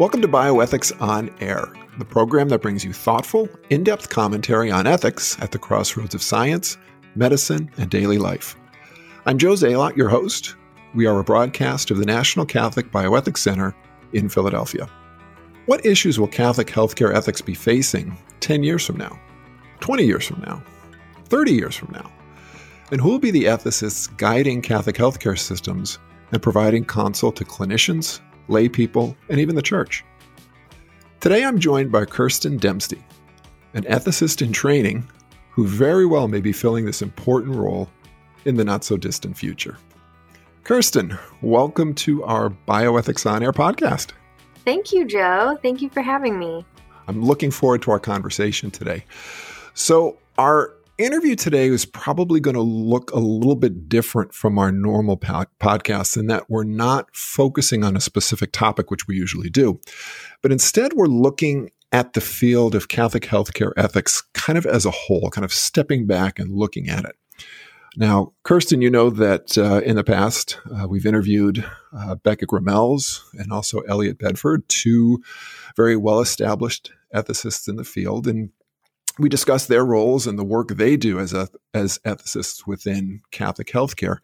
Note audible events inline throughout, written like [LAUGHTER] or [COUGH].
Welcome to Bioethics on Air, the program that brings you thoughtful, in depth commentary on ethics at the crossroads of science, medicine, and daily life. I'm Joe Zalot, your host. We are a broadcast of the National Catholic Bioethics Center in Philadelphia. What issues will Catholic healthcare ethics be facing 10 years from now, 20 years from now, 30 years from now? And who will be the ethicists guiding Catholic healthcare systems and providing counsel to clinicians, lay people, and even the church? Today I'm joined by Kirsten Dempsey, an ethicist in training who very well may be filling this important role in the not so distant future. Kirsten, welcome to our Bioethics on Air podcast. Thank you, Joe. Thank you for having me. I'm looking forward to our conversation today. So, our interview today is probably going to look a little bit different from our normal po- podcasts in that we're not focusing on a specific topic, which we usually do, but instead we're looking at the field of Catholic healthcare ethics kind of as a whole, kind of stepping back and looking at it. Now, Kirsten, you know that uh, in the past uh, we've interviewed uh, Becket Gremmels and also Elliot Bedford, two very well established ethicists in the field. And we discussed their roles and the work they do as a, as ethicists within Catholic healthcare.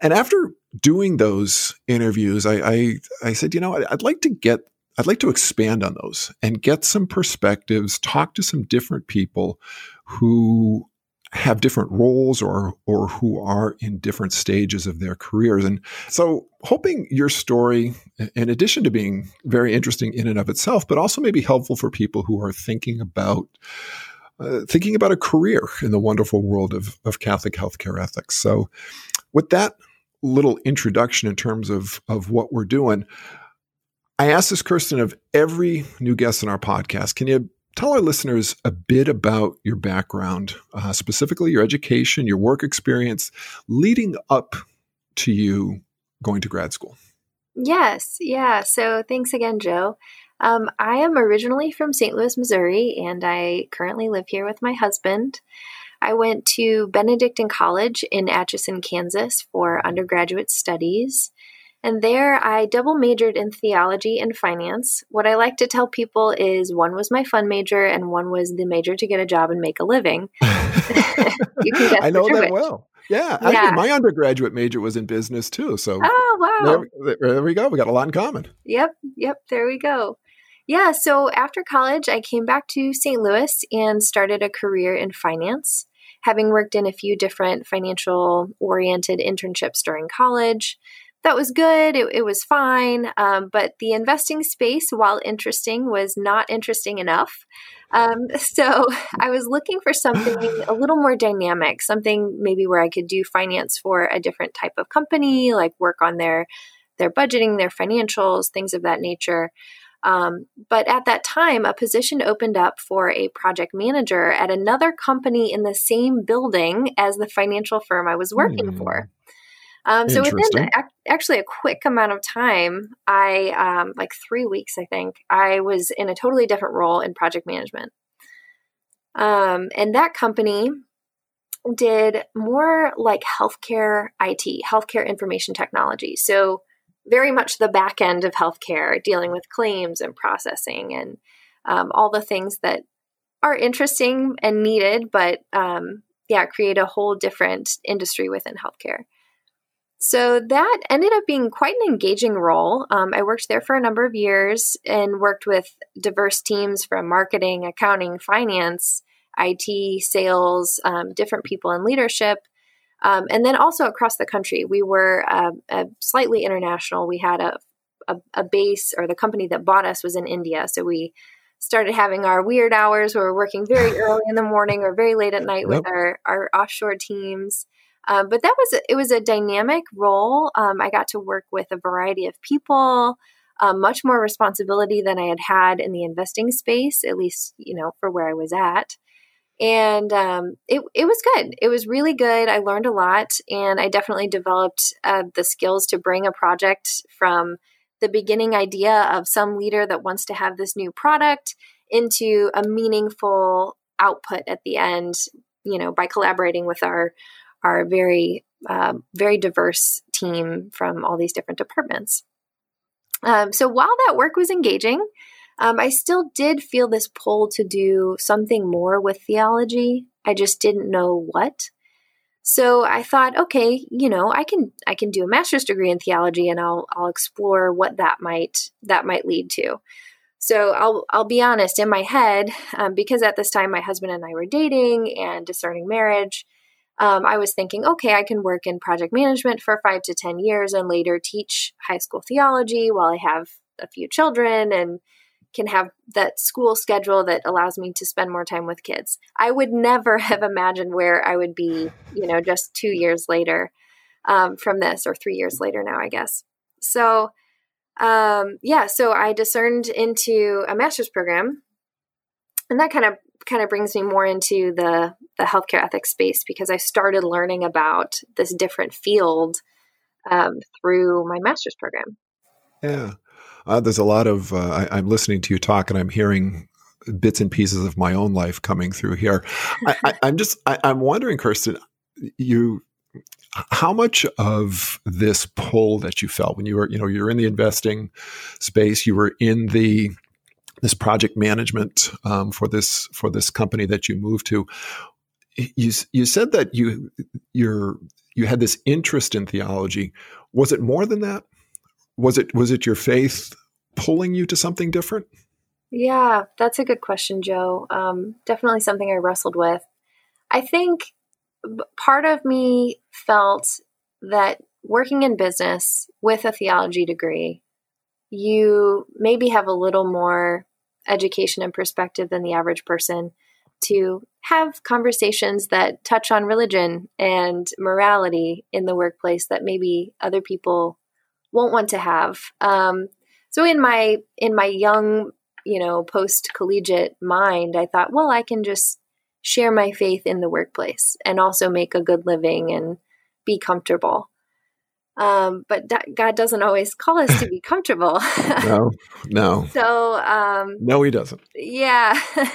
And after doing those interviews, I, I, I said, you know, I'd like to get I'd like to expand on those and get some perspectives, talk to some different people who have different roles or or who are in different stages of their careers and so hoping your story in addition to being very interesting in and of itself but also maybe helpful for people who are thinking about uh, thinking about a career in the wonderful world of, of Catholic healthcare ethics. So, with that little introduction in terms of, of what we're doing, I asked this, Kirsten, of every new guest in our podcast. Can you tell our listeners a bit about your background, uh, specifically your education, your work experience leading up to you going to grad school? Yes, yeah. So thanks again, Joe. Um, I am originally from St. Louis, Missouri, and I currently live here with my husband. I went to Benedictine College in Atchison, Kansas for undergraduate studies. And there I double majored in theology and finance. What I like to tell people is one was my fun major and one was the major to get a job and make a living. [LAUGHS] [LAUGHS] you can guess I know that which. well. Yeah, yeah. My undergraduate major was in business too. So, oh wow, there, there, we go. We got a lot in common. Yep, yep. There we go. Yeah, so after college, I came back to St. Louis and started a career in finance, having worked in a few different financial oriented internships during college that was good. It, it was fine. Um, but the investing space, while interesting, was not interesting enough. Um, [LAUGHS] so I was looking for something a little more dynamic, something maybe where I could do finance for a different type of company, like work on their their budgeting, their financials, things of that nature. Um, but at that time, a position opened up for a project manager at another company in the same building as the financial firm I was working mm. for. Um, so within actually a quick amount of time, I um, like three weeks, I think, I was in a totally different role in project management. Um, and that company did more like healthcare IT, healthcare information technology. So very much the back end of healthcare, dealing with claims and processing and um, all the things that are interesting and needed, but um, yeah, create a whole different industry within healthcare. So that ended up being quite an engaging role. Um, I worked there for a number of years and worked with diverse teams from marketing, accounting, finance, IT, sales, um, different people in leadership. Um, and then also across the country, we were uh, slightly international. We had a, a, a, base, or the company that bought us was in India. So we started having our weird hours where we're working very [LAUGHS] early in the morning or very late at night yep. with our, our offshore teams. Um, but that was a, it was a dynamic role. Um, I got to work with a variety of people, um, much more responsibility than I had had in the investing space, at least you know for where I was at. And um, it it was good. It was really good. I learned a lot, and I definitely developed uh, the skills to bring a project from the beginning idea of some leader that wants to have this new product into a meaningful output at the end you know by collaborating with our our very uh, very diverse team from all these different departments. Um, so while that work was engaging, um, I still did feel this pull to do something more with theology. I just didn't know what. So I thought, okay, you know, I can I can do a master's degree in theology, and I'll I'll explore what that might that might lead to. So I'll I'll be honest in my head um, because at this time my husband and I were dating and discerning marriage. Um, I was thinking, okay, I can work in project management for five to ten years and later teach high school theology while I have a few children and can have that school schedule that allows me to spend more time with kids. I would never [LAUGHS] have imagined where I would be, you know, just two years later um, from this, or three years later now, I guess. So um, yeah, so I discerned into a master's program, and that kind of kind of brings me more into the the healthcare ethics space because I started learning about this different field um, through my master's program. Yeah, uh, there's a lot of uh, I, am listening to you talk, and I'm hearing bits and pieces of my own life coming through here. I, am [LAUGHS] just I, I'm wondering, Kirsten, you how much of this pull that you felt when you were you know you're in the investing space you were in the this project management um, for this for this company that you moved to you you said that you you're you had this interest in theology was it more than that was it was it your faith pulling you to something different? Yeah that's a good question joe. Um, definitely something i wrestled with. I think part of me felt that working in business with a theology degree, you maybe have a little more education and perspective than the average person to have conversations that touch on religion and morality in the workplace that maybe other people won't want to have. Um, so in my in my young, you know, post collegiate mind, I thought, well, I can just share my faith in the workplace and also make a good living and be comfortable. Um, but God doesn't always call us to be [LAUGHS] comfortable. no, no. [LAUGHS] So, um, no, He doesn't. Yeah. [LAUGHS]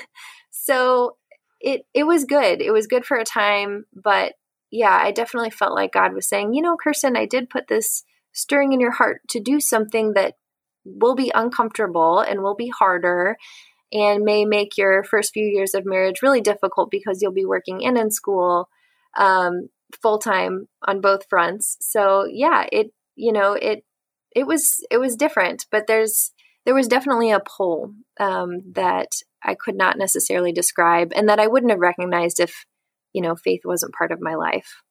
so it it was good. It was good for a time, but yeah, I definitely felt like God was saying, you know, Kirsten, I did put this stirring in your heart to do something that will be uncomfortable and will be harder and may make your first few years of marriage really difficult because you'll be working and in school um, full time on both fronts. So yeah, it you know it it was it was different, but there's there was definitely a pull um, that I could not necessarily describe, and that I wouldn't have recognized if you know faith wasn't part of my life.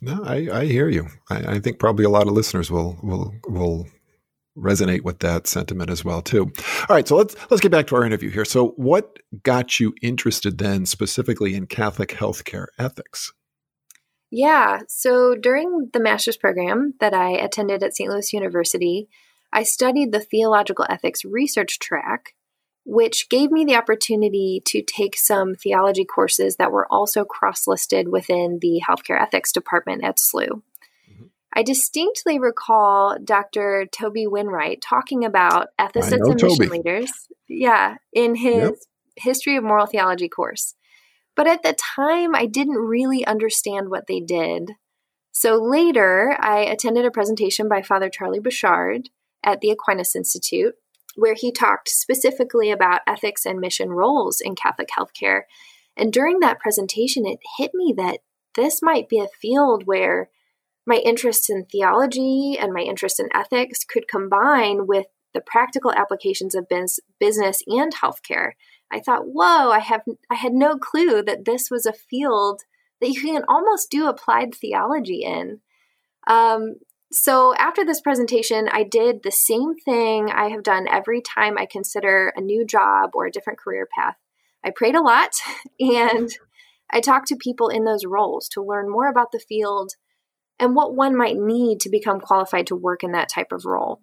No, I, I hear you. I, I think probably a lot of listeners will will will resonate with that sentiment as well too. All right, so let's let's get back to our interview here. So what got you interested then specifically in Catholic healthcare ethics? Yeah, so during the master's program that I attended at St. Louis University, I studied the theological ethics research track, which gave me the opportunity to take some theology courses that were also cross-listed within the healthcare ethics department at SLU. I distinctly recall Dr. Toby Winright talking about ethicists and mission leaders. Yeah, in his yep. History of Moral Theology course. But at the time, I didn't really understand what they did. So later, I attended a presentation by Father Charlie Bouchard at the Aquinas Institute, where he talked specifically about ethics and mission roles in Catholic healthcare. And during that presentation, it hit me that this might be a field where my interest in theology and my interest in ethics could combine with the practical applications of business and healthcare. I thought, whoa, I have I had no clue that this was a field that you can almost do applied theology in. Um, so after this presentation, I did the same thing I have done every time I consider a new job or a different career path. I prayed a lot [LAUGHS] and I talked to people in those roles to learn more about the field and what one might need to become qualified to work in that type of role.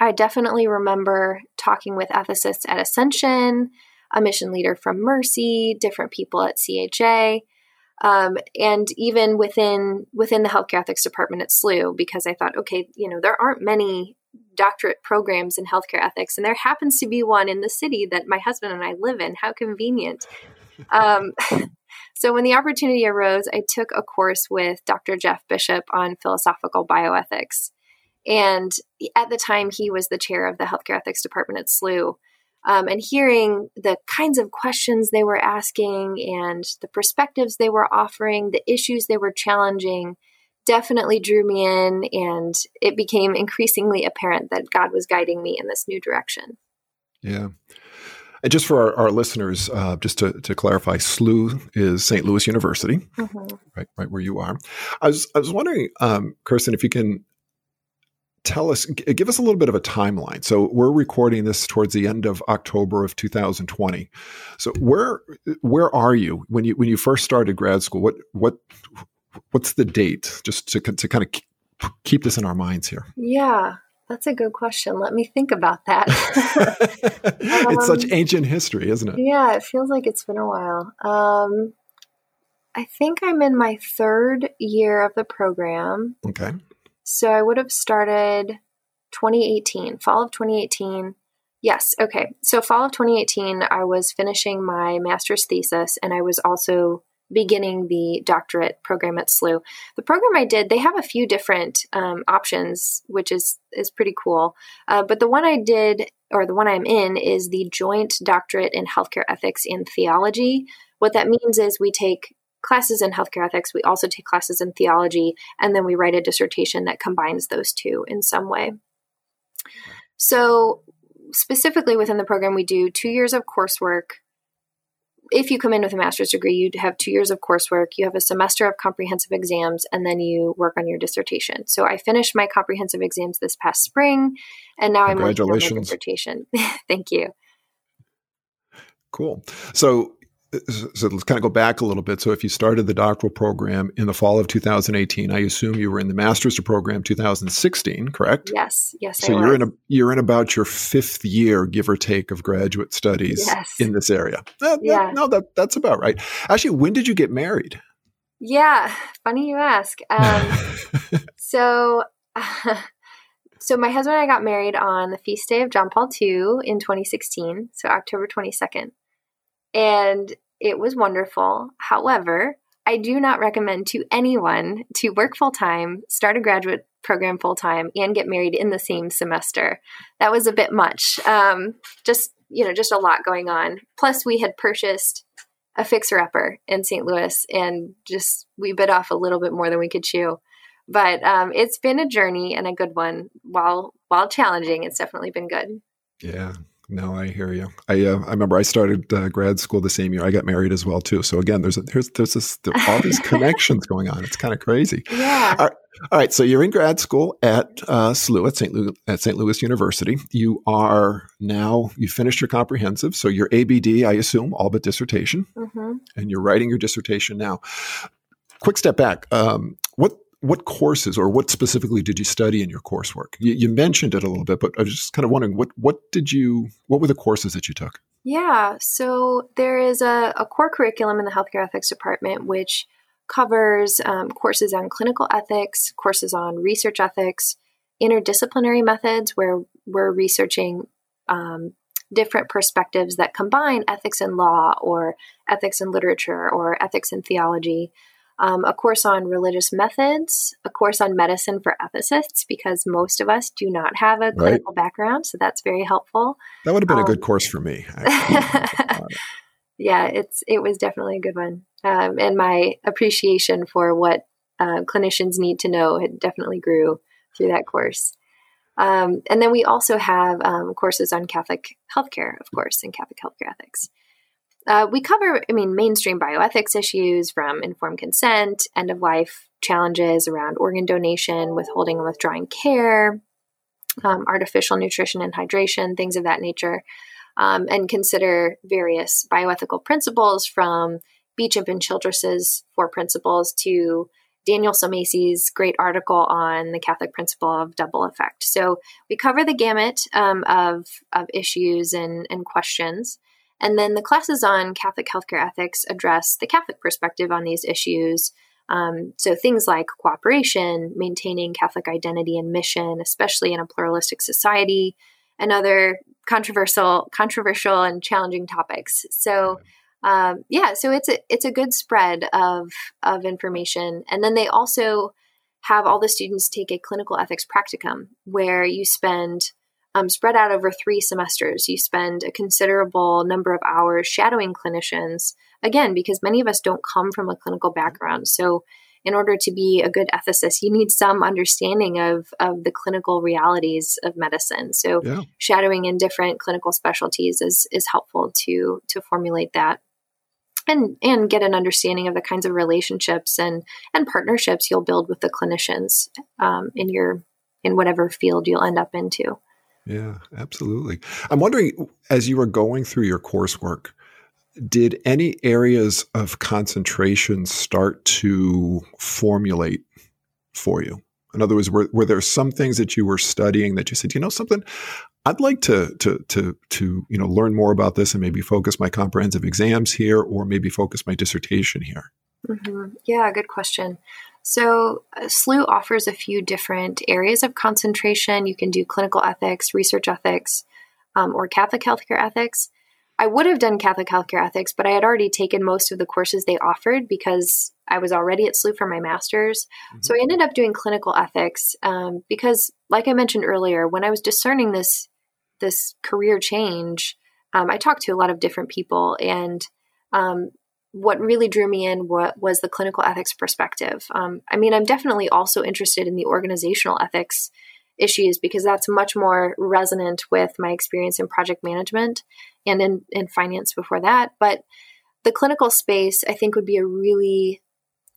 I definitely remember talking with ethicists at Ascension, a mission leader from Mercy, different people at CHA, um, and even within within the healthcare ethics department at SLU, because I thought, okay, you know, there aren't many doctorate programs in healthcare ethics, and there happens to be one in the city that my husband and I live in. How convenient! [LAUGHS] Um, [LAUGHS] so when the opportunity arose, I took a course with Dr. Jeff Bishop on philosophical bioethics. And at the time, he was the chair of the healthcare ethics department at SLU. Um, and hearing the kinds of questions they were asking and the perspectives they were offering, the issues they were challenging, definitely drew me in. And it became increasingly apparent that God was guiding me in this new direction. Yeah. And just for our, our listeners, uh, just to, to clarify, SLU is St. Louis University, mm-hmm. right, right where you are. I was, I was wondering, um, Kirsten, if you can tell us, give us a little bit of a timeline. So we're recording this towards the end of October of 2020. So where where are you when you when you first started grad school? What what what's the date? Just to to kind of keep this in our minds here. Yeah. That's a good question. Let me think about that. um, [LAUGHS] it's such um, ancient history, isn't it? Yeah, it feels like it's been a while. Um, I think I'm in my third year of the program. Okay. So I would have started 2018, fall of 2018. Yes, okay. So fall of 2018, I was finishing my master's thesis and I was also beginning the doctorate program at SLU. The program I did, they have a few different um, options, which is is pretty cool. Uh, but the one I did, or the one I'm in, is the Joint Doctorate in Healthcare Ethics and Theology. What that means is we take classes in healthcare ethics, we also take classes in theology, and then we write a dissertation that combines those two in some way. So, specifically within the program, we do two years of coursework if you come in with a master's degree, you'd have two years of coursework, you have a semester of comprehensive exams, and then you work on your dissertation. So I finished my comprehensive exams this past spring, and now I'm working on my dissertation. [LAUGHS] Thank you. Cool. So so let's kind of go back a little bit. So if you started the doctoral program in the fall of 2018, I assume you were in the master's program 2016, correct? Yes, yes. So you're in a you're in about your fifth year, give or take, of graduate studies yes. in this area. Uh, yeah. That, no, that that's about right. Actually, when did you get married? Yeah, funny you ask. Um, [LAUGHS] so. Uh, [LAUGHS] so my husband and I got married on the feast day of John Paul II in 2016, so October 22nd and it was wonderful. However, I do not recommend to anyone to work full time, start a graduate program full time, and get married in the same semester. That was a bit much. Um, just you know, just a lot going on. Plus, we had purchased a fixer upper in St. Louis, and just we bit off a little bit more than we could chew. But um, it's been a journey and a good one. While while challenging, it's definitely been good. Yeah, no, I hear you. I uh, I remember I started uh, grad school the same year. I got married as well too. So again, there's a, there's there's this there all these [LAUGHS] connections going on. It's kind of crazy. Yeah. All right. all right. So you're in grad school at uh, SLU at St. Louis at St. Louis University. You are now you finished your comprehensive. So your ABD, I assume, all but dissertation, mm-hmm. and you're writing your dissertation now. Quick step back. Um, what what courses or what specifically did you study in your coursework? You, you, mentioned it a little bit, but I was just kind of wondering what what did you what were the courses that you took? Yeah, so there is a, a core curriculum in the healthcare ethics department which covers um, courses on clinical ethics, courses on research ethics, interdisciplinary methods where we're researching um, different perspectives that combine ethics and law or ethics and literature or ethics and theology um, a course on religious methods, a course on medicine for ethicists, because most of us do not have a clinical right. background. So that's very helpful. That would have been um, a good um, course for me. [LAUGHS] yeah, it's it was definitely a good one. Um, and my appreciation for what uh, clinicians need to know had definitely grew through that course. Um, and then we also have um, courses on Catholic healthcare, of course, and Catholic healthcare ethics. Uh, we cover, I mean, mainstream bioethics issues from informed consent, end of life challenges around organ donation, withholding and withdrawing care, um, artificial nutrition and hydration, things of that nature, um, and consider various bioethical principles from Beauchamp and Childress's Four Principles to Daniel Sulmasy's great article on the Catholic principle of double effect. So we cover the gamut um, of, of issues and, and questions. And then the classes on Catholic healthcare ethics address the Catholic perspective on these issues. Um, so things like cooperation, maintaining Catholic identity and mission, especially in a pluralistic society, and other controversial, controversial and challenging topics. So um, yeah, so it's a it's a good spread of of information, and then they also have all the students take a clinical ethics practicum where you spend um, spread out over three semesters. You spend a considerable number of hours shadowing clinicians, again, because many of us don't come from a clinical background. So, in order to be a good ethicist, you need some understanding of, of the clinical realities of medicine. So, yeah. shadowing in different clinical specialties is, is helpful to, to formulate that. And, and get an understanding of the kinds of relationships and, and partnerships you'll build with the clinicians um, in your in whatever field you'll end up into. Yeah, absolutely. I'm wondering, as you were going through your coursework, did any areas of concentration start to formulate for you? In other words, were, were there some things that you were studying that you said, you know, something I'd like to to to to you know learn more about this and maybe focus my comprehensive exams here, or maybe focus my dissertation here. Mm-hmm. Yeah, good question. So, uh, SLU offers a few different areas of concentration. You can do clinical ethics, research ethics, um, or Catholic healthcare ethics. I would have done Catholic healthcare ethics, but I had already taken most of the courses they offered because I was already at SLU for my master's. Mm-hmm. So I ended up doing clinical ethics um, because, like I mentioned earlier, when I was discerning this this career change, um, I talked to a lot of different people, and um, what really drew me in what was the clinical ethics perspective. Um, I mean, I'm definitely also interested in the organizational ethics issues because that's much more resonant with my experience in project management and in, in finance before that. But the clinical space, I think, would be a really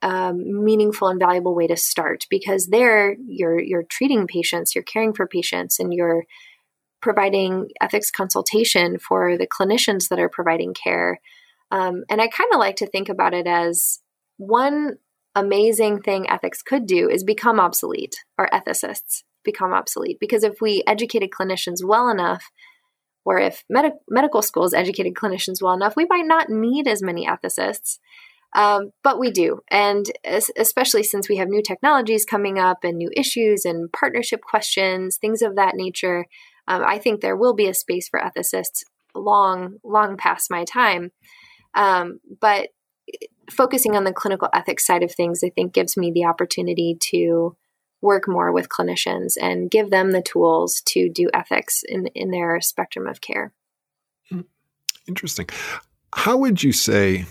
um, meaningful and valuable way to start because there you're you're treating patients, you're caring for patients, and you're providing ethics consultation for the clinicians that are providing care. Um, and I kind of like to think about it as one amazing thing ethics could do is become obsolete, or ethicists become obsolete. Because if we educated clinicians well enough, or if med- medical schools educated clinicians well enough, we might not need as many ethicists. Um, but we do. And especially since we have new technologies coming up and new issues and partnership questions, things of that nature, um, I think there will be a space for ethicists long, long past my time. Um, but focusing on the clinical ethics side of things, I think gives me the opportunity to work more with clinicians and give them the tools to do ethics in, in their spectrum of care. Hmm. Interesting. How would you say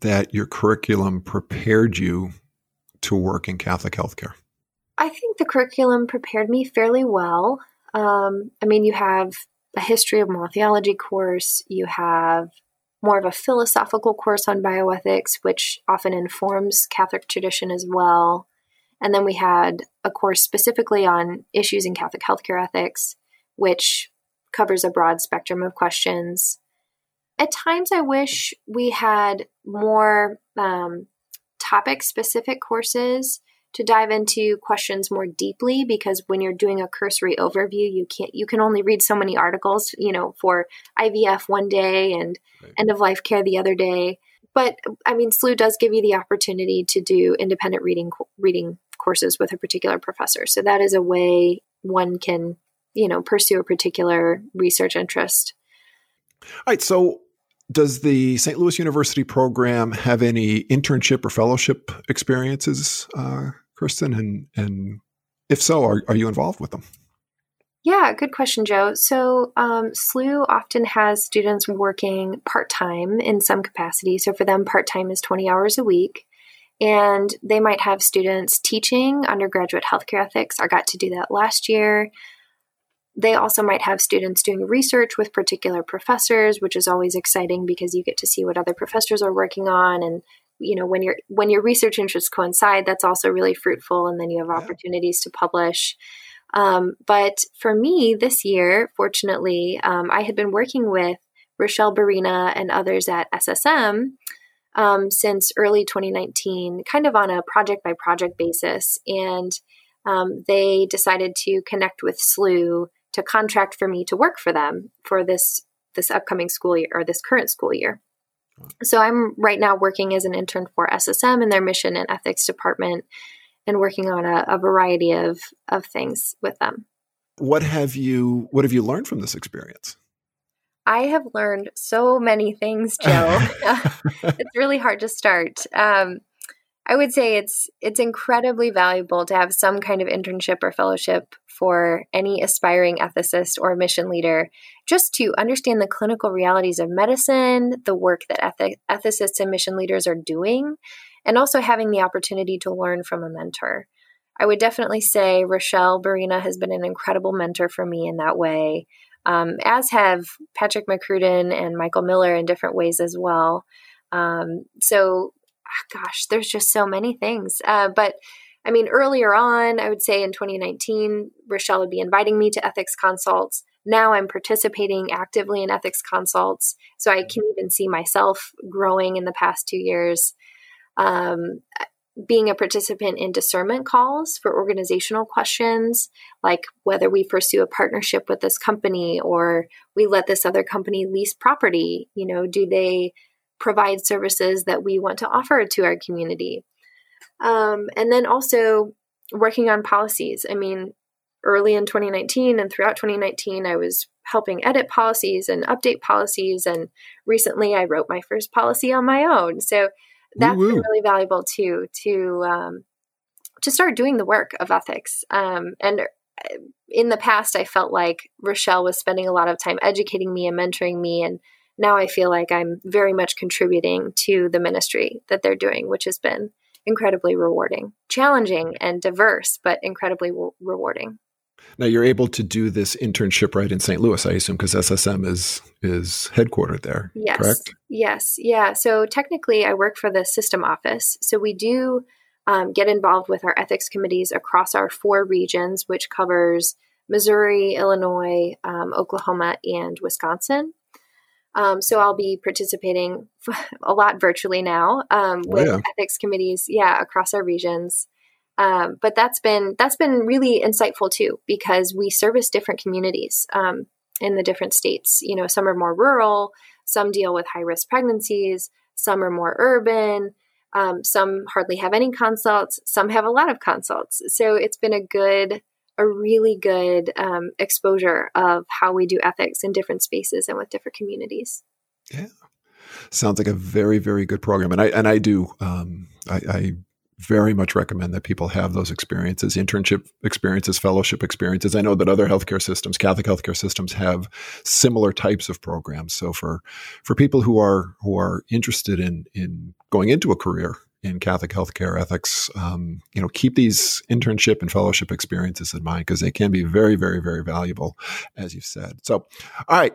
that your curriculum prepared you to work in Catholic healthcare? I think the curriculum prepared me fairly well. Um, I mean, you have a history of moral theology course, you have more of a philosophical course on bioethics, which often informs Catholic tradition as well. And then we had a course specifically on issues in Catholic healthcare ethics, which covers a broad spectrum of questions. At times, I wish we had more um, topic specific courses to dive into questions more deeply because when you're doing a cursory overview you can't you can only read so many articles you know for ivf one day and right. end of life care the other day but i mean SLU does give you the opportunity to do independent reading reading courses with a particular professor so that is a way one can you know pursue a particular research interest all right so does the St. Louis University program have any internship or fellowship experiences uh, Kristen? And and if so, are are you involved with them? Yeah, good question, Joe. So, um, SLU often has students working part time in some capacity. So, for them, part time is 20 hours a week. And they might have students teaching undergraduate healthcare ethics. I got to do that last year. They also might have students doing research with particular professors, which is always exciting because you get to see what other professors are working on and you know when your when your research interests coincide that's also really fruitful and then you have opportunities to publish. Um, but for me this year fortunately um, i had been working with rochelle barina and others at ssm um, since early 2019 kind of on a project by project basis. And um, they decided to connect with SLU to contract for me to work for them for this this upcoming school year or this current school year so I'm right now working as an intern for SSM in their mission and ethics department and working on a, a variety of, of things with them. What have you what have you learned from this experience? I have learned so many things, Joe. [LAUGHS] [LAUGHS] it's really hard to start. Um, I would say it's it's incredibly valuable to have some kind of internship or fellowship for any aspiring ethicist or mission leader just to understand the clinical realities of medicine, the work that ethicists and mission leaders are doing, and also having the opportunity to learn from a mentor. I would definitely say Rochelle Barina has been an incredible mentor for me in that way, um, as have Patrick McCruden and Michael Miller in different ways as well. Um, so, gosh, there's just so many things. Uh, but I mean, earlier on, I would say in 2019, Rochelle would be inviting me to ethics consults. Now I'm participating actively in ethics consults. So I can even see myself growing in the past two years. Um, being a participant in discernment calls for organizational questions, like whether we pursue a partnership with this company or we let this other company lease property. You know, do they provide services that we want to offer to our community? Um, and then also working on policies. I mean, early in 2019 and throughout 2019, I was helping edit policies and update policies. And recently, I wrote my first policy on my own. So that's been really valuable too to um, to start doing the work of ethics. Um, and uh, in the past, I felt like Rochelle was spending a lot of time educating me and mentoring me, and now I feel like I'm very much contributing to the ministry that they're doing, which has been incredibly rewarding, challenging, and diverse, but incredibly re- rewarding. Now you're able to do this internship right in St. Louis, I assume, because SSM is is headquartered there. Yes. Correct. Yes. Yeah. So technically, I work for the system office. So we do um, get involved with our ethics committees across our four regions, which covers Missouri, Illinois, um, Oklahoma, and Wisconsin. Um, so I'll be participating [LAUGHS] a lot virtually now um, oh, with yeah. ethics committees, yeah, across our regions. Um, but that's been that's been really insightful too because we service different communities um, in the different states. You know, some are more rural, some deal with high risk pregnancies, some are more urban. Um, some hardly have any consults. Some have a lot of consults. So it's been a good, a really good um, exposure of how we do ethics in different spaces and with different communities. Yeah, sounds like a very, very good program. And I and I do. Um, I, I very much recommend that people have those experiences, internship experiences, fellowship experiences. I know that other healthcare systems, Catholic healthcare systems, have similar types of programs. So for for people who are who are interested in in going into a career in Catholic healthcare ethics, um, you know, keep these internship and fellowship experiences in mind because they can be very, very, very valuable, as you've said. So, all right,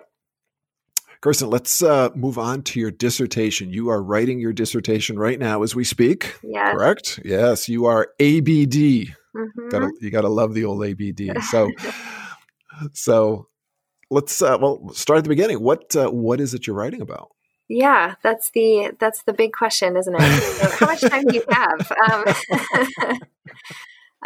Kirsten, let's uh, move on to your dissertation. You are writing your dissertation right now as we speak. Yes. Correct? Yes, you are ABD. Mm-hmm. Gotta, you got to love the old ABD. [LAUGHS] So, so let's uh, well start at the beginning. What uh, what is it you're writing about? Yeah, that's the that's the big question, isn't it? [LAUGHS] How much time do you have? Um,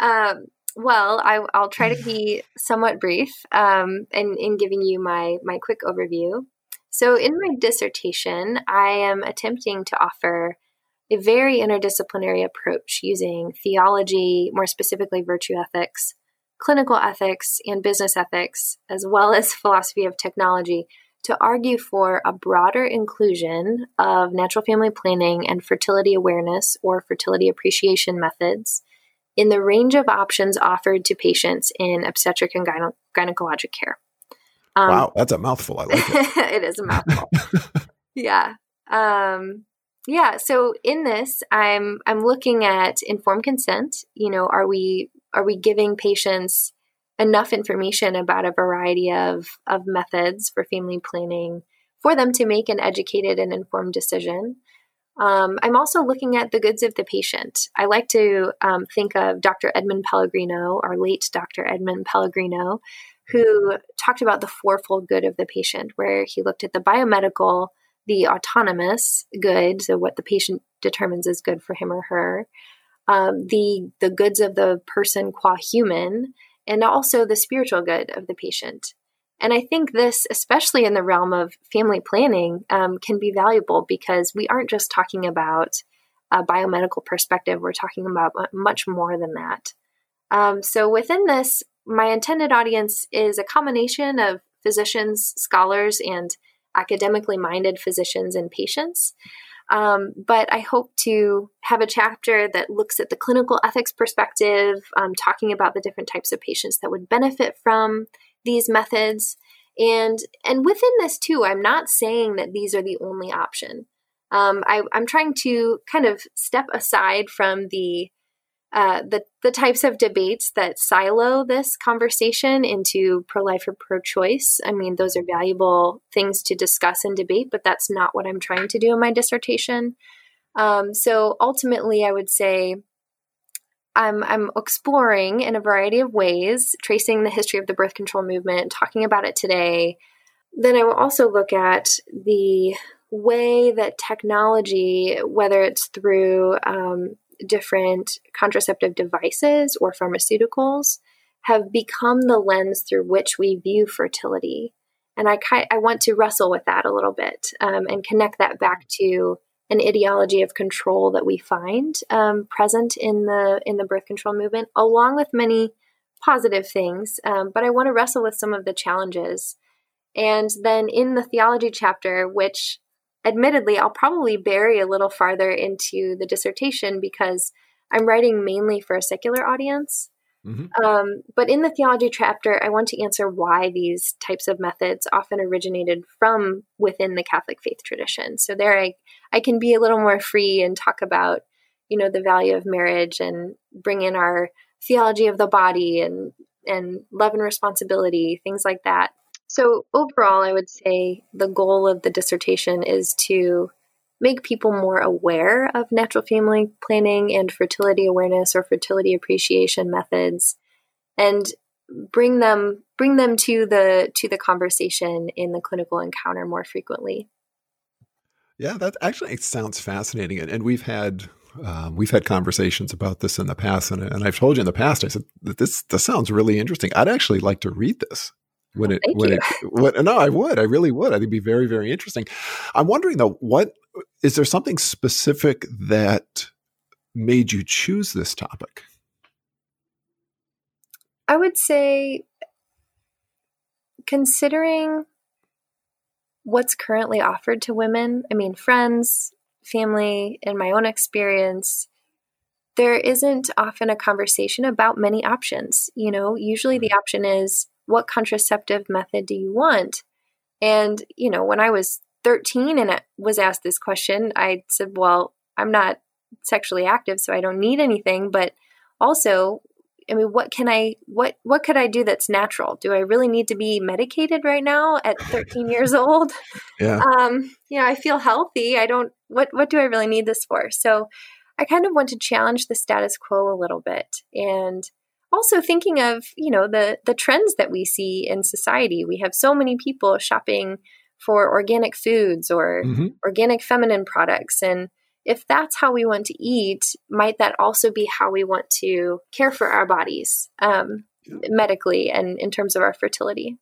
[LAUGHS] um, well, I, will try to be somewhat brief um, in, in giving you my my quick overview. So, in my dissertation, I am attempting to offer a very interdisciplinary approach using theology, more specifically virtue ethics, clinical ethics, and business ethics, as well as [LAUGHS] philosophy of technology, to argue for a broader inclusion of natural family planning and fertility awareness or fertility appreciation methods in the range of options offered to patients in obstetric and gyne- gynecologic care. Um, wow, that's a mouthful. I like it. [LAUGHS] it is a mouthful. [LAUGHS] yeah. Um, yeah. So in this, I'm I'm looking at informed consent. You know, are we are we giving patients enough information about a variety of of methods for family planning for them to make an educated and informed decision? Um, I'm also looking at the goods of the patient. I like to um, think of Dr. Edmund Pellegrino, our late Dr. Edmund Pellegrino, who talked about the fourfold good of the patient, where he looked at the biomedical, the autonomous good, so what the patient determines is good for him or her, um, the the goods of the person qua human, and also the spiritual good of the patient. And I think this, especially in the realm of family planning, um, can be valuable because we aren't just talking about a biomedical perspective, we're talking about much more than that. Um, so within this, my intended audience is a combination of physicians, scholars, and academically minded physicians and patients. Um, but I hope to have a chapter that looks at the clinical ethics perspective, um, talking about the different types of patients that would benefit from these methods. And and within this too, I'm not saying that these are the only option. Um, I, I'm trying to kind of step aside from the uh, the the types of debates that silo this conversation into pro life or pro choice. I mean, those are valuable things to discuss and debate, but that's not what I'm trying to do in my dissertation. Um, so ultimately, I would say I'm I'm exploring in a variety of ways, tracing the history of the birth control movement, talking about it today. Then I will also look at the way that technology, whether it's through um, different contraceptive devices or pharmaceuticals have become the lens through which we view fertility. And I, I want to wrestle with that a little bit um, and connect that back to an ideology of control that we find um, present in the in the birth control movement, along with many positive things. Um, but I want to wrestle with some of the challenges. And then in the theology chapter, which admittedly, I'll probably bury a little farther into the dissertation because I'm writing mainly for a secular audience. Mm-hmm. Um, but in the theology chapter, I want to answer why these types of methods often originated from within the Catholic faith tradition. So there, I I can be a little more free and talk about, you know, the value of marriage and bring in our theology of the body and and love and responsibility, things like that. So, overall, I would say the goal of the dissertation is to make people more aware of natural family planning and fertility awareness or fertility appreciation methods and bring them bring them to the to the conversation in the clinical encounter more frequently. Yeah, that actually sounds fascinating, and, and we've had um, we've had conversations about this in the past, and, and I've told you in the past. I said that this this sounds really interesting. I'd actually like to read this when it Thank when you. it when, no i would i really would. I think it'd be very very interesting. I'm wondering though what is there something specific that made you choose this topic? I would say considering what's currently offered to women i mean friends family and my own experience there isn't often a conversation about many options you know? Usually the option is what contraceptive method do you want? And, you know, when I was 13 and I was asked this question, I said, well, I'm not sexually active, so I don't need anything. But also, I mean, what can I, what, what could I do that's natural? Do I really need to be medicated right now at 13 years [LAUGHS] old? Yeah. Um, you know, I feel healthy. I don't, what, what do I really need this for? So I kind of want to challenge the status quo a little bit and, also thinking of you know the the trends that we see in society. We have so many people shopping for organic foods or mm-hmm. organic feminine products and if that's how we want to eat might that also be how we want to care for our bodies um, medically and in terms of our fertility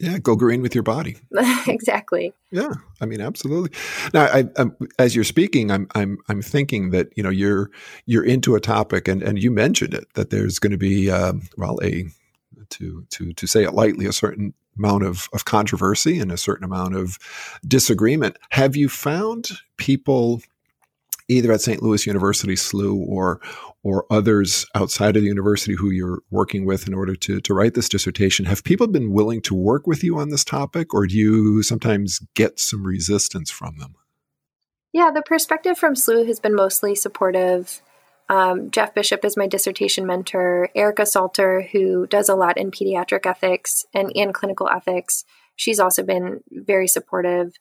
yeah, go green with your body. [LAUGHS] exactly. Yeah, I mean, absolutely. Now, I, I'm, as you're speaking, I'm, I'm, I'm thinking that you know you're you're into a topic, and and you mentioned it that there's going to be um, well a to to to say it lightly a certain amount of of controversy and a certain amount of disagreement. Have you found people either at St. Louis University SLU or or others outside of the university who you're working with in order to to write this dissertation. Have people been willing to work with you on this topic or do you sometimes get some resistance from them? Yeah the perspective from SLU has been mostly supportive. Um, jeff bishop is my dissertation mentor erica salter who does a lot in pediatric ethics and, and clinical ethics. She's also been very supportive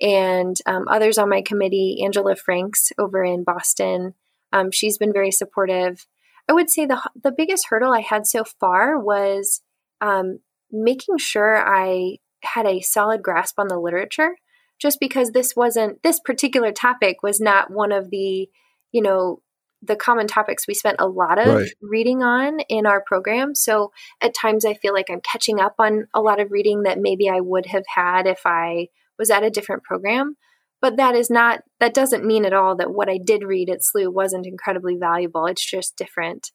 and um, others on my committee, Angela Franks over in Boston. Um, she's been very supportive. I would say the the biggest hurdle I had so far was um, making sure I had a solid grasp on the literature. Just because this wasn't this particular topic was not one of the you know the common topics we spent a lot of right. reading on in our program. So at times I feel like I'm catching up on a lot of reading that maybe I would have had if I was at a different program. But that is not, that doesn't mean at all that what I did read at SLU wasn't incredibly valuable. It's just different.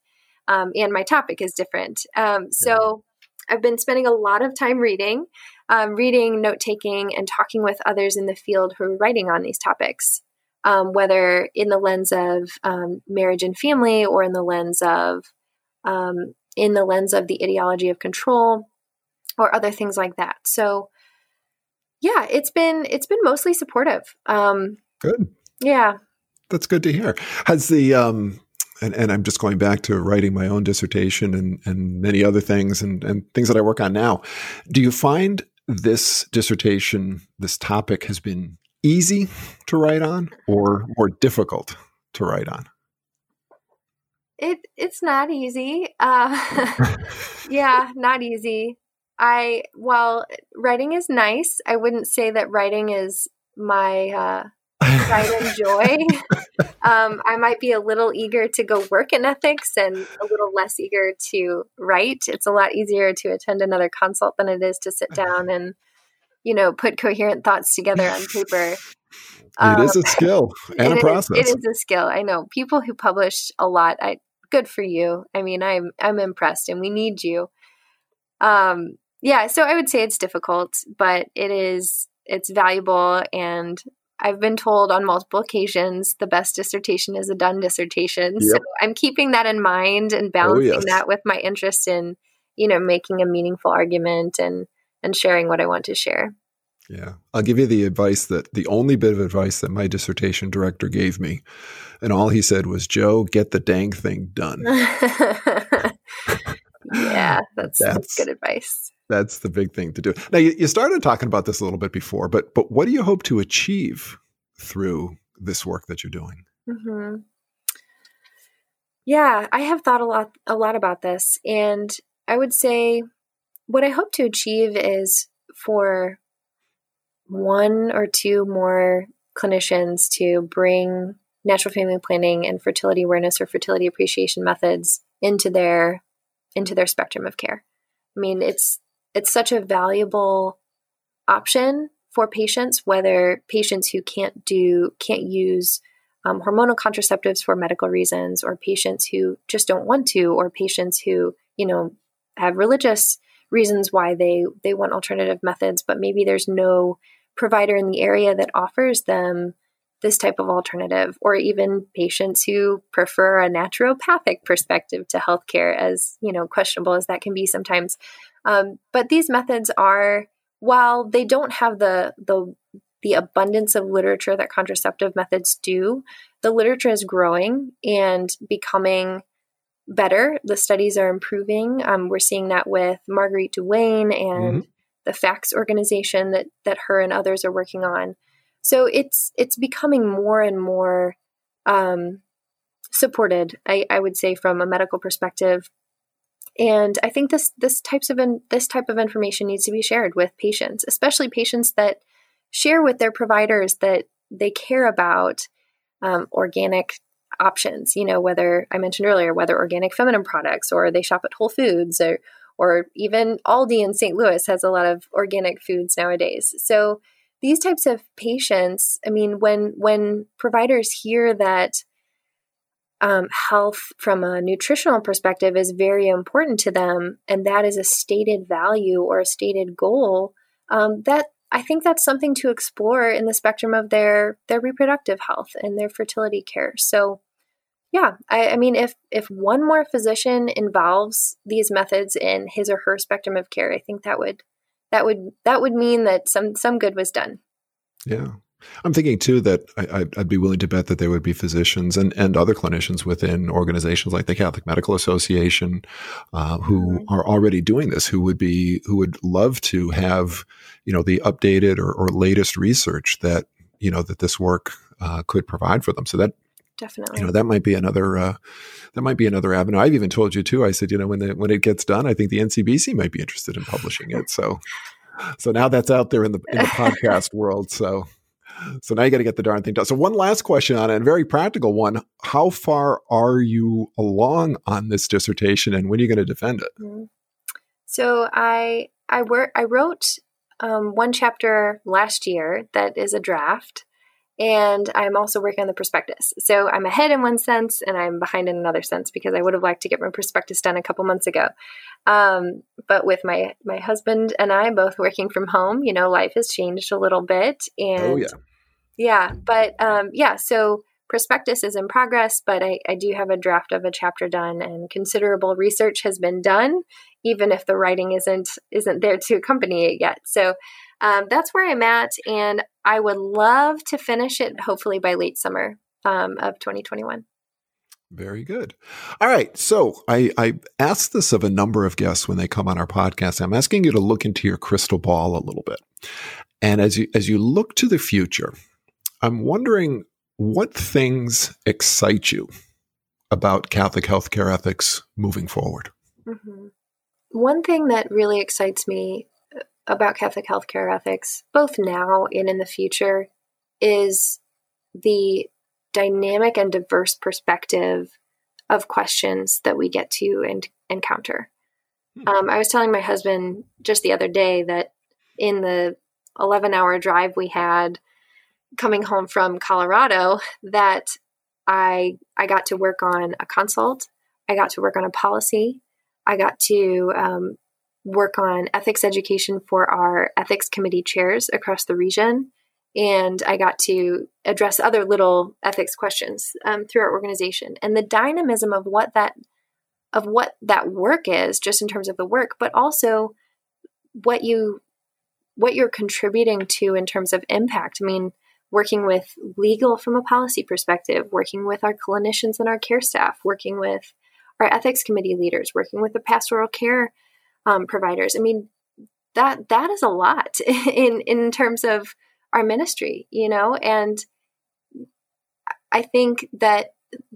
Um, and my topic is different. Um, so I've been spending a lot of time reading, um, reading, note taking, and talking with others in the field who are writing on these topics. um, whether in the lens of um, marriage and family or in the lens of um, in the lens of the ideology of control or other things like that. So yeah, it's been it's been mostly supportive. Um, good. Yeah. That's good to hear. Has the um and, and I'm just going back to writing my own dissertation and, and many other things and, and things that I work on now. Do you find this dissertation, this topic has been easy to write on or more difficult to write on? It it's not easy. Uh, [LAUGHS] yeah, not easy. I well, writing is nice. I wouldn't say that writing is my uh, pride and joy. [LAUGHS] um, I might be a little eager to go work in ethics and a little less eager to write. It's a lot easier to attend another consult than it is to sit down and you know put coherent thoughts together on paper. Um, [LAUGHS] it is a um, skill [LAUGHS] and a process. Is, it is a skill. I know people who publish a lot. I good for you. I mean, I'm I'm impressed, and we need you. Um, yeah, so I would say it's difficult, but it is it's valuable and I've been told on multiple occasions the best dissertation is a done dissertation. Yep. So I'm keeping that in mind and oh, balancing oh, yes. that with my interest in, you know, making a meaningful argument and and sharing what I want to share. Yeah. I'll give you the advice that the only bit of advice that my dissertation director gave me. And all he said was, Joe, get the dang thing done. [LAUGHS] yeah, that's, that's, that's good advice. That's the big thing to do. Now, you, you started talking about this a little bit before, but but what do you hope to achieve through this work that you're doing? Mm-hmm. Yeah, I have thought a lot a lot about this, and I would say what I hope to achieve is for one or two more clinicians to bring natural family planning and fertility awareness or fertility appreciation methods into their into their spectrum of care. I mean, it's it's such a valuable option for patients, whether patients who can't do can't use um, hormonal contraceptives for medical reasons, or patients who just don't want to, or patients who you know have religious reasons why they they want alternative methods, but maybe there's no provider in the area that offers them this type of alternative, or even patients who prefer a naturopathic perspective to healthcare, as you know, questionable as that can be sometimes. Um, but these methods are, while they don't have the the the abundance of literature that contraceptive methods do, the literature is growing and becoming better. The studies are improving. Um, we're seeing that with Marguerite Duane and mm-hmm. the FACTS organization that that her and others are working on. So it's it's becoming more and more um, supported. I, I would say from a medical perspective and I think this this types of in, this type of information needs to be shared with patients, especially patients that share with their providers that they care about um, organic options. You know, whether I mentioned earlier, whether organic feminine products or they shop at Whole Foods or or even Aldi in St. Louis has a lot of organic foods nowadays. So these types of patients, I mean, when when providers hear that um, health from a nutritional perspective is very important to them, and that is a stated value or a stated goal, um, that I think that's something to explore in the spectrum of their their reproductive health and their fertility care. So, yeah, I, I mean, if if one more physician involves these methods in his or her spectrum of care, I think that would that would that would mean that some some good was done. Yeah. I'm thinking too that I, would be willing to bet that there would be physicians and, and other clinicians within organizations like the Catholic Medical Association uh, who mm-hmm. are already doing this, who would be who would love to have you know the updated or, or latest research that you know that this work uh, could provide for them. So that definitely you know that might be another uh, that might be another avenue. I've even told you too. I said you know when the, when it gets done, I think the NCBC might be interested in publishing it. So so now that's out there in the in the [LAUGHS] podcast world. So so now you got to get the darn thing done. So one last question on it, a very practical one: How far are you along on this dissertation, and when are you going to defend it? Mm-hmm. So I I work I wrote um, one chapter last year that is a draft, and I'm also working on the prospectus. So I'm ahead in one sense, and I'm behind in another sense because I would have liked to get my prospectus done a couple months ago. Um, but with my my husband and I both working from home, you know, life has changed a little bit, and. Oh, yeah Yeah, but um, yeah, so prospectus is in progress, but I, I do have a draft of a chapter done, and considerable research has been done, even if the writing isn't isn't there to accompany it yet. So um, that's where I'm at, and I would love to finish it hopefully by late summer um, of 2021. Very good. All right. So I, I asked this of a number of guests when they come on our podcast. I'm asking you to look into your crystal ball a little bit. And as you as you look to the future, I'm wondering what things excite you about Catholic healthcare ethics moving forward. Mm-hmm. One thing that really excites me about Catholic healthcare ethics, both now and in the future, is the dynamic and diverse perspective of questions that we get to and encounter. Hmm. Um, I was telling my husband just the other day that in the 11 hour drive we had coming home from Colorado that I I got to work on a consult, I got to work on a policy, I got to um, work on ethics education for our ethics committee chairs across the region and I got to address other little ethics questions um, through our organization. And the dynamism of what that of what that work is, just in terms of the work, but also what you what you're contributing to in terms of impact. I mean, working with legal from a policy perspective, working with our clinicians and our care staff, working with our ethics committee leaders, working with the pastoral care um, providers. I mean, that that is a lot [LAUGHS] in in terms of our ministry, you know? And I think that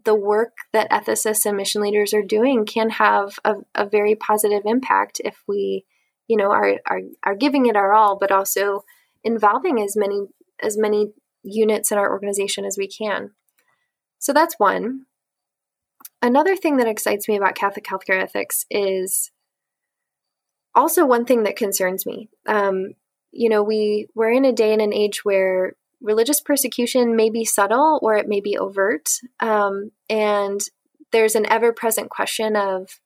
the work that ethicists and mission leaders are doing can have a, a very positive impact if we, you know, are, are are giving it our all, but also involving as many as many units in our organization as we can. So that's one. Another thing that excites me about Catholic healthcare ethics is also one thing that concerns me. Um, you know, we we're in a day and an age where religious persecution may be subtle or it may be overt, um, and there's an ever-present question of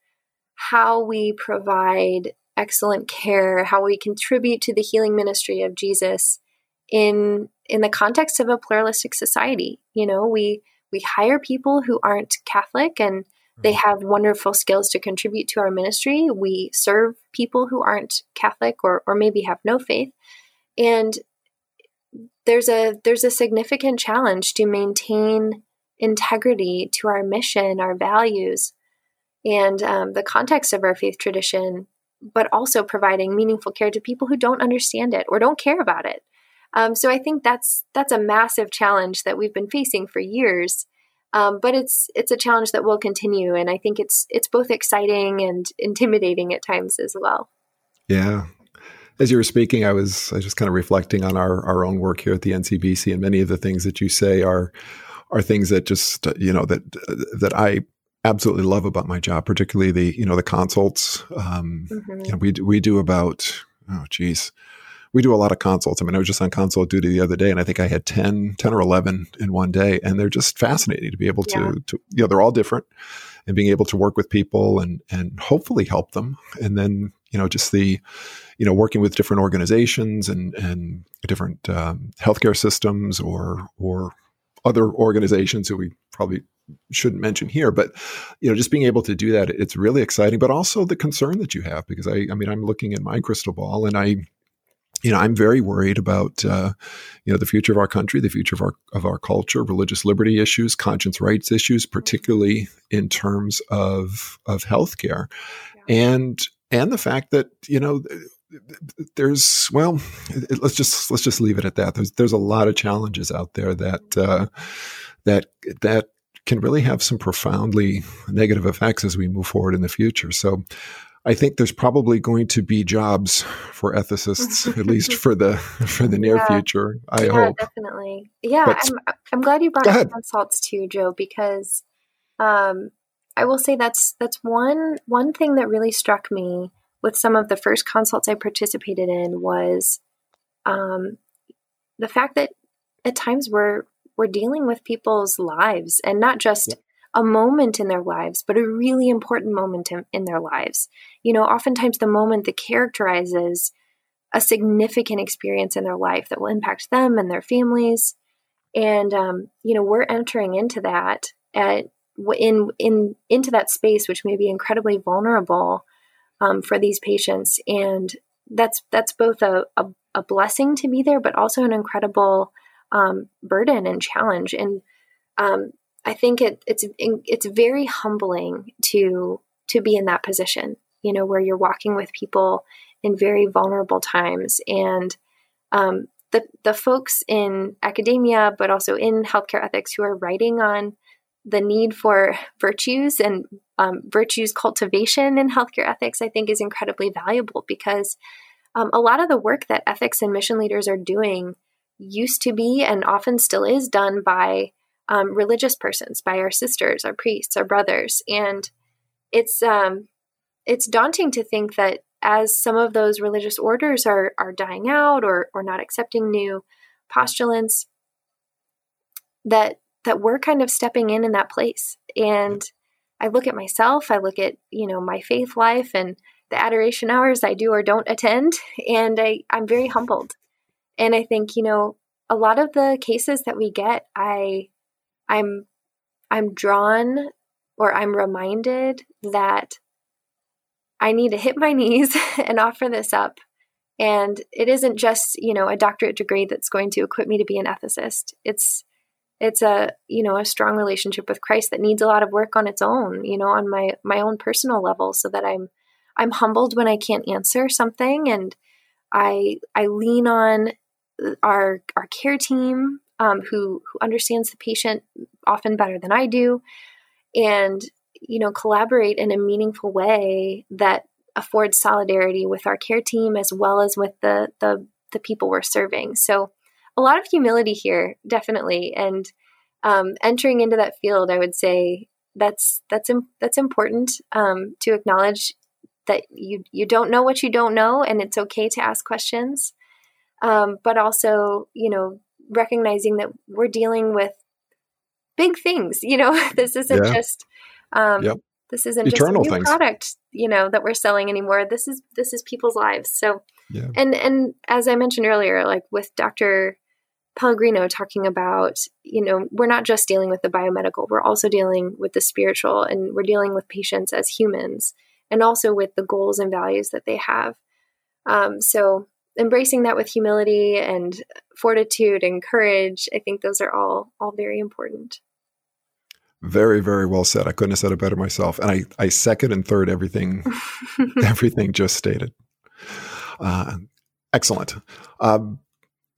how we provide excellent care, how we contribute to the healing ministry of Jesus in in the context of a pluralistic society. You know, we we hire people who aren't Catholic and they have wonderful skills to contribute to our ministry. We serve people who aren't Catholic or, or maybe have no faith. And there's a there's a significant challenge to maintain integrity to our mission, our values, and um, the context of our faith tradition, but also providing meaningful care to people who don't understand it or don't care about it. Um, so I think that's that's a massive challenge that we've been facing for years, um, but it's it's a challenge that will continue, and I think it's it's both exciting and [LAUGHS] intimidating at times as well. Yeah, as you were speaking, I was I was just kind of reflecting on our our own work here at the NCBC, and many of the things that you say are are things that just you know that that I absolutely love about my job, particularly the you know the consults. Um, mm-hmm. You know, we we do about oh geez, we do a lot of consults. I mean, I was just on consult duty the other day, and I think I had 10, 10 or eleven in one day, and they're just fascinating to be able to yeah. to you know they're all different, and being able to work with people and and hopefully help them, and then you know just the you know working with different organizations and and different um, healthcare systems or or other organizations who we probably shouldn't mention here but you know just being able to do that it's really exciting but also the concern that you have because i i mean i'm looking at my crystal ball and i you know, I'm very worried about, uh, you know, the future of our country, the future of our of our culture, religious liberty issues, conscience rights issues, particularly in terms of of healthcare, yeah. and and the fact that you know there's well let's just let's just leave it at that. There's there's a lot of challenges out there that uh, that that can really have some profoundly negative effects as we move forward in the future. So I think there's probably going to be jobs for ethicists, at least for the [LAUGHS] for the near yeah. future. I yeah, hope definitely. Yeah, but, I'm I'm glad you brought up consults too, Joe, because um, I will say that's that's one one thing that really struck me with some of the first consults I participated in was um, the fact that at times we're we're dealing with people's lives and not just. A moment in their lives, but a really important moment in, in their lives. You know, oftentimes the moment that characterizes a significant experience in their life that will impact them and their families. And um, you know, we're entering into that at in in into that space, which may be incredibly vulnerable um, for these patients, and that's that's both a, a, a, blessing to be there, but also an incredible um, burden and challenge. And um, I think it, it's it's very humbling to to be in that position. You know, where you're walking with people in very vulnerable times, and um, the the folks in academia, but also in healthcare ethics, who are writing on the need for virtues and um, virtues cultivation in healthcare ethics, I think, is incredibly valuable because um, a lot of the work that ethics and mission leaders are doing used to be and often still is done by um, religious persons, by our sisters, our priests, our brothers, and it's um, it's daunting to think that as some of those religious orders are are dying out or or not accepting new postulants, that that we're kind of stepping in in that place. And I look at myself, I look at you know my faith life and the adoration hours I do or don't attend, [LAUGHS] and I I'm very humbled. And I think you know a lot of the cases that we get, I I'm I'm drawn or I'm reminded that I need to hit my knees [LAUGHS] and offer this up. And it isn't just, you know, a doctorate degree that's going to equip me to be an ethicist. It's it's a, you know, a strong relationship with Christ that needs a lot of work on its own, you know, on my my own personal level so that I'm I'm humbled when I can't answer something and I I lean on our our care team um, who who understands the patient often better than I do, and you know collaborate in a meaningful way that affords solidarity with our care team as well as with the the the people we're serving. So a lot of humility here, definitely, and um, entering into that field, I would say that's that's that's important um, to acknowledge that you you don't know what you don't know, and it's okay to ask questions. Um, but also, you know, recognizing that we're dealing with big things. You know, [LAUGHS] this isn't yeah. just um, yep. this isn't Eternal just a new things. product, you know, that we're selling anymore. This is this is people's lives. So, yeah. and and as I mentioned earlier, like with Dr. Pellegrino talking about, you know, we're not just dealing with the biomedical, we're also dealing with the spiritual, and we're dealing with patients as humans, and also with the goals and values that they have. Um, so embracing that with humility and fortitude and courage, I think those are all all very important. Very, very well said. I couldn't have said it better myself. And I, I second and third everything, [LAUGHS] everything just stated. Uh, excellent. Um,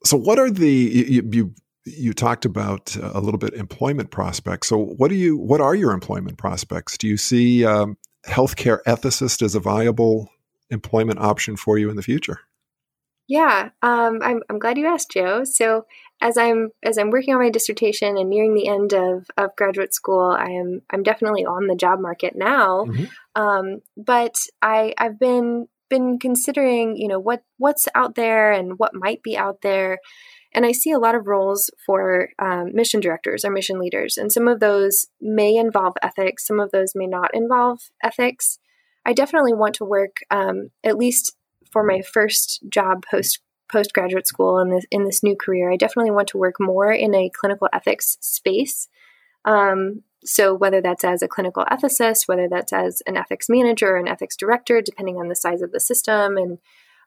so, what are the you, you you talked about a little bit employment prospects. So, what do you what are your employment prospects? Do you see um, healthcare ethicist as a viable employment option for you in the future? Yeah, um, I'm, I'm glad you asked, Joe. So as I'm as I'm working on my dissertation and nearing the end of, of graduate school, I am I'm definitely on the job market now. Mm-hmm. Um, but I I've been been considering you know what what's out there and what might be out there, and I see a lot of roles for um, mission directors or mission leaders, and some of those may involve ethics, some of those may not involve ethics. I definitely want to work um, at least for my first job post postgraduate school in this in this new career, I definitely want to work more in a clinical ethics space. Um, so whether that's as a clinical ethicist, whether that's as an ethics manager or an ethics director, depending on the size of the system and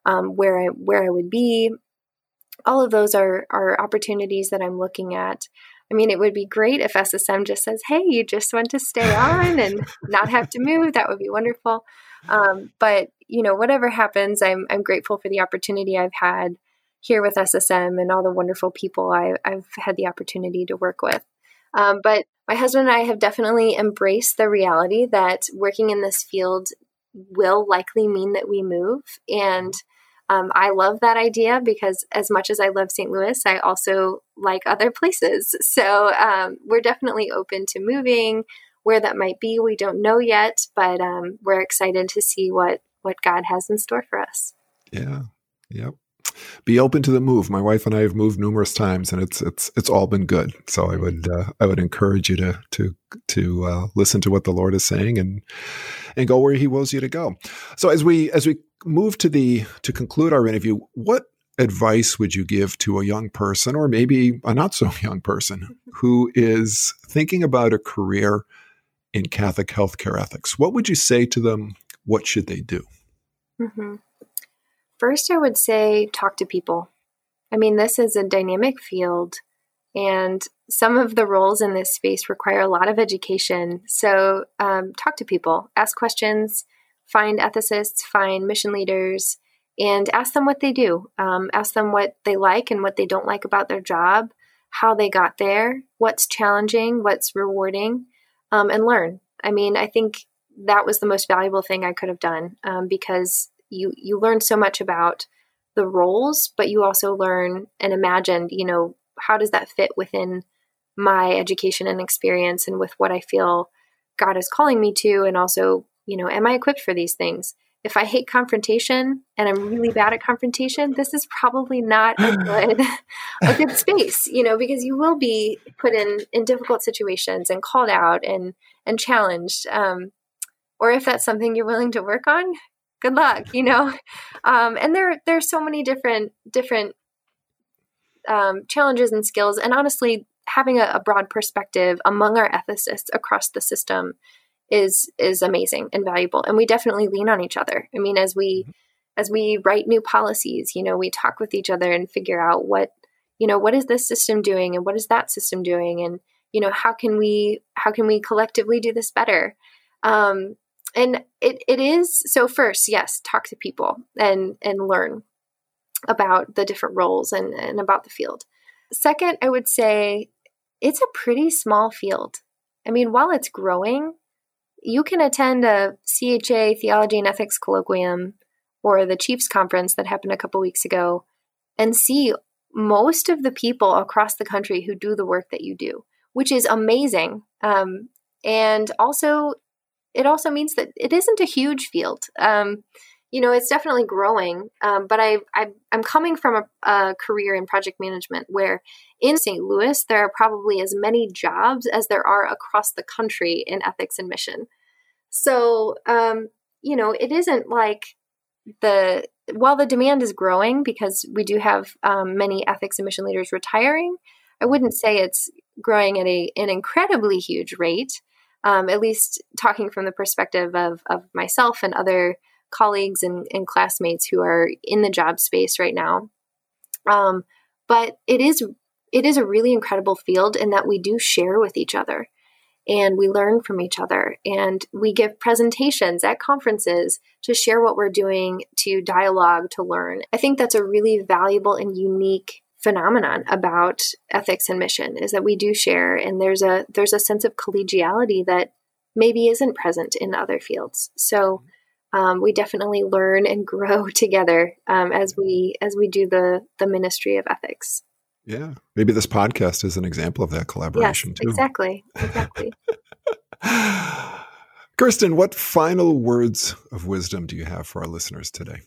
um, where I where I would be, all of those are are opportunities that I'm looking at. I mean, it would be great if SSM just says, "Hey, you just want to stay on and not have to move." That would be wonderful. Um, but you know, whatever happens, I'm I'm grateful for the opportunity I've had here with SSM and all the wonderful people I, have had the opportunity to work with. Um, but my husband and I have definitely embraced the reality that working in this field will likely mean that we move. And um, I love that idea because as much as I love St. Louis, I also like other places. So um, we're definitely open to moving. Where that might be, we don't know yet, but um, we're excited to see what what God has in store for us. Yeah. Yep. Be open to the move. My wife and I have moved numerous times, and it's it's it's all been good. So I would uh, I would encourage you to to to uh, listen to what the Lord is saying and and go where He wills you to go. So as we as we move to the to conclude our interview, what advice would you give to a young person, or maybe a not so [LAUGHS] young person, who is thinking about a career in Catholic healthcare ethics? What would you say to them? What should they do? Mm-hmm. First, I would say talk to people. I mean, this is a dynamic field, and some of the roles in this space require a lot of education. So, um, talk to people, ask questions, find ethicists, find mission leaders, and ask them what they do. Um, ask them what they like and what they don't like about their job, how they got there, what's challenging, what's rewarding, um, and learn. I mean, I think that was the most valuable thing I could have done um, because you you learn so much about the roles, but you also learn and imagine, you know, how does that fit within my education and experience and with what I feel God is calling me to, and also, you know, am I equipped for these things? If I hate confrontation and I'm really bad at confrontation, this is probably not a good a good [LAUGHS] space, you know, because you will be put in in difficult situations and called out and and challenged. Um, or if that's something you're willing to work on, good luck, you know. [LAUGHS] Um, and there there's so many different different um, challenges and skills, and honestly, having a, a broad perspective among our ethicists across the system is is amazing and valuable. And we definitely lean on each other. I mean, as we mm-hmm. as we write new policies, you know, we talk with each other and figure out what you know what is this system doing and what is that system doing and you know how can we how can we collectively do this better um, and it, it is so first yes talk to people and and learn about the different roles and, and about the field second i would say it's a pretty small field i mean while it's growing you can attend a cha theology and ethics colloquium or the chiefs conference that happened a couple weeks ago and see most of the people across the country who do the work that you do which is amazing um, and also it also means that it isn't a huge field. Um, you know, it's definitely growing, um, but I, I, am coming from a, a, career in project management where in St. Louis, there are probably as many jobs as there are across the country in ethics and mission. So, um, you know, it isn't like the, while the demand is growing because we do have um, many ethics and mission leaders retiring, I wouldn't say it's growing at a, an incredibly huge rate um, at least talking from the perspective of, of myself and other colleagues and, and classmates who are in the job space right now. Um, but it is it is a really incredible field in that we do share with each other and we learn from each other and we give presentations at conferences to share what we're doing to dialogue to learn. I think that's a really valuable and unique phenomenon about ethics and mission is that we do share and there's a there's a sense of collegiality that maybe isn't present in other fields. So um, we definitely learn and [LAUGHS] grow together um, as we as we do the the ministry of ethics yeah maybe this podcast is an example of that collaboration yes, too exactly exactly [LAUGHS] kirsten what final words of wisdom do you have for our listeners today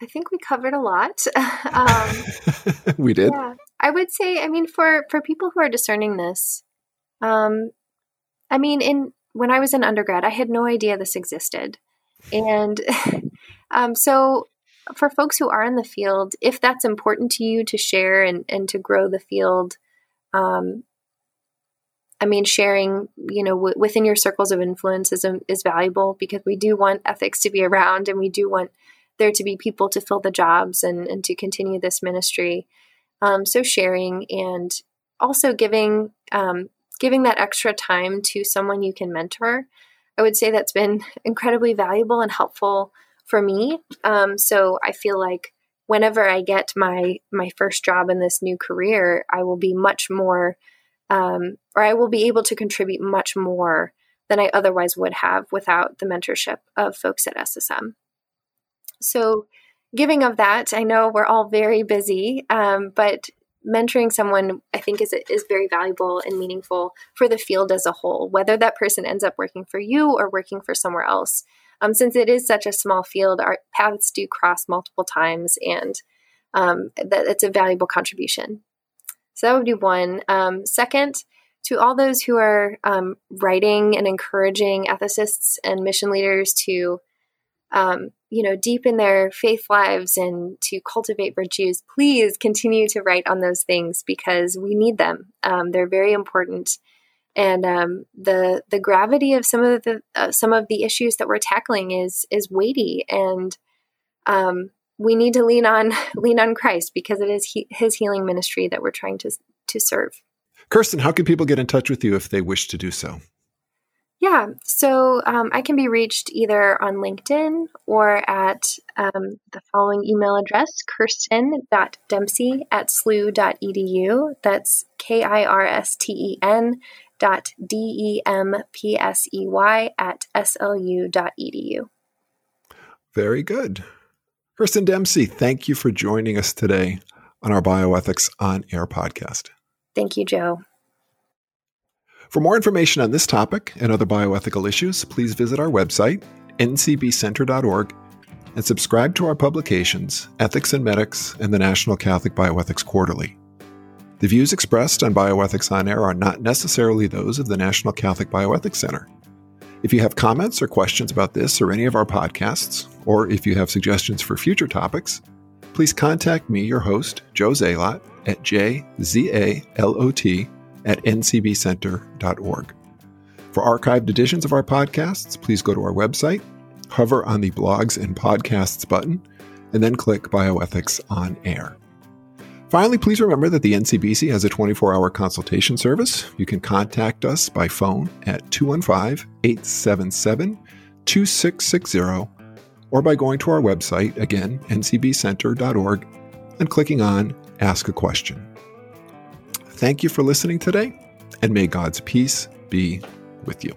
I think we covered a lot. [LAUGHS] um, we did. Yeah, I would say. I mean, for for people who are discerning this, um, I mean, in when I was in undergrad, I had no idea this existed, and [LAUGHS] um, so for folks who are in the field, if that's important to you to share and and to grow the field, um, I mean, sharing, you know, w- within your circles of influence is, is valuable because we do want ethics to be around and we do want there to be people to fill the jobs and, and to continue this ministry. Um, so sharing and also giving um, giving that extra time to someone you can mentor. I would say that's been [LAUGHS] incredibly valuable and helpful for me. Um, so I feel like whenever I get my my first job in this new career, I will be much more, um, or I will be able to contribute much more than I otherwise would have without the mentorship of folks at SSM. So, giving of that, I know we're all very busy, um, but mentoring someone I think is is very valuable and meaningful for the field as a whole, whether that person ends up working for you or working for somewhere else. Um, since it is such a small field, our paths do cross multiple times, and um, that it's a valuable contribution. So that would be one. Um, second, to all those who are um, writing and encouraging ethicists and mission leaders to um, you know, deepen their faith lives and to cultivate virtues, please continue to write on those things because we need them. Um, they're very important, and um, the the gravity of some of the uh, some of the issues that we're tackling is is weighty, and um, we need to lean on [LAUGHS] lean on Christ because it is he, His healing ministry that we're trying to to serve. Kirsten, how can people get in touch with you if they wish to do so? Yeah, so um, I can be reached either on LinkedIn or at um, the following email address, kirsten.dempsey at slu.edu. That's K I R S T E N dot D E M P S E Y at slu.edu. Very good. Kirsten Dempsey, thank you for joining us today on our Bioethics on Air podcast. Thank you, Joe. For more information on this topic and other bioethical issues, please visit our website, ncbcenter.org, and subscribe to our publications, Ethics and Medics and the National Catholic Bioethics Quarterly. The views expressed on Bioethics on Air are not necessarily those of the National Catholic Bioethics Center. If you have comments or questions about this or any of our podcasts, or if you have suggestions for future topics, please contact me, your host, Joe Zalot, at jzalot at ncbcenter.org. For archived editions of our podcasts, please go to our website, hover on the Blogs and Podcasts button, and then click Bioethics on Air. Finally, please remember that the NCBC has a 24 hour consultation service. You can contact us by phone at 215 877 2660 or by going to our website, again, ncbcenter.org, and clicking on Ask a Question. Thank you for listening today, and may God's peace be with you.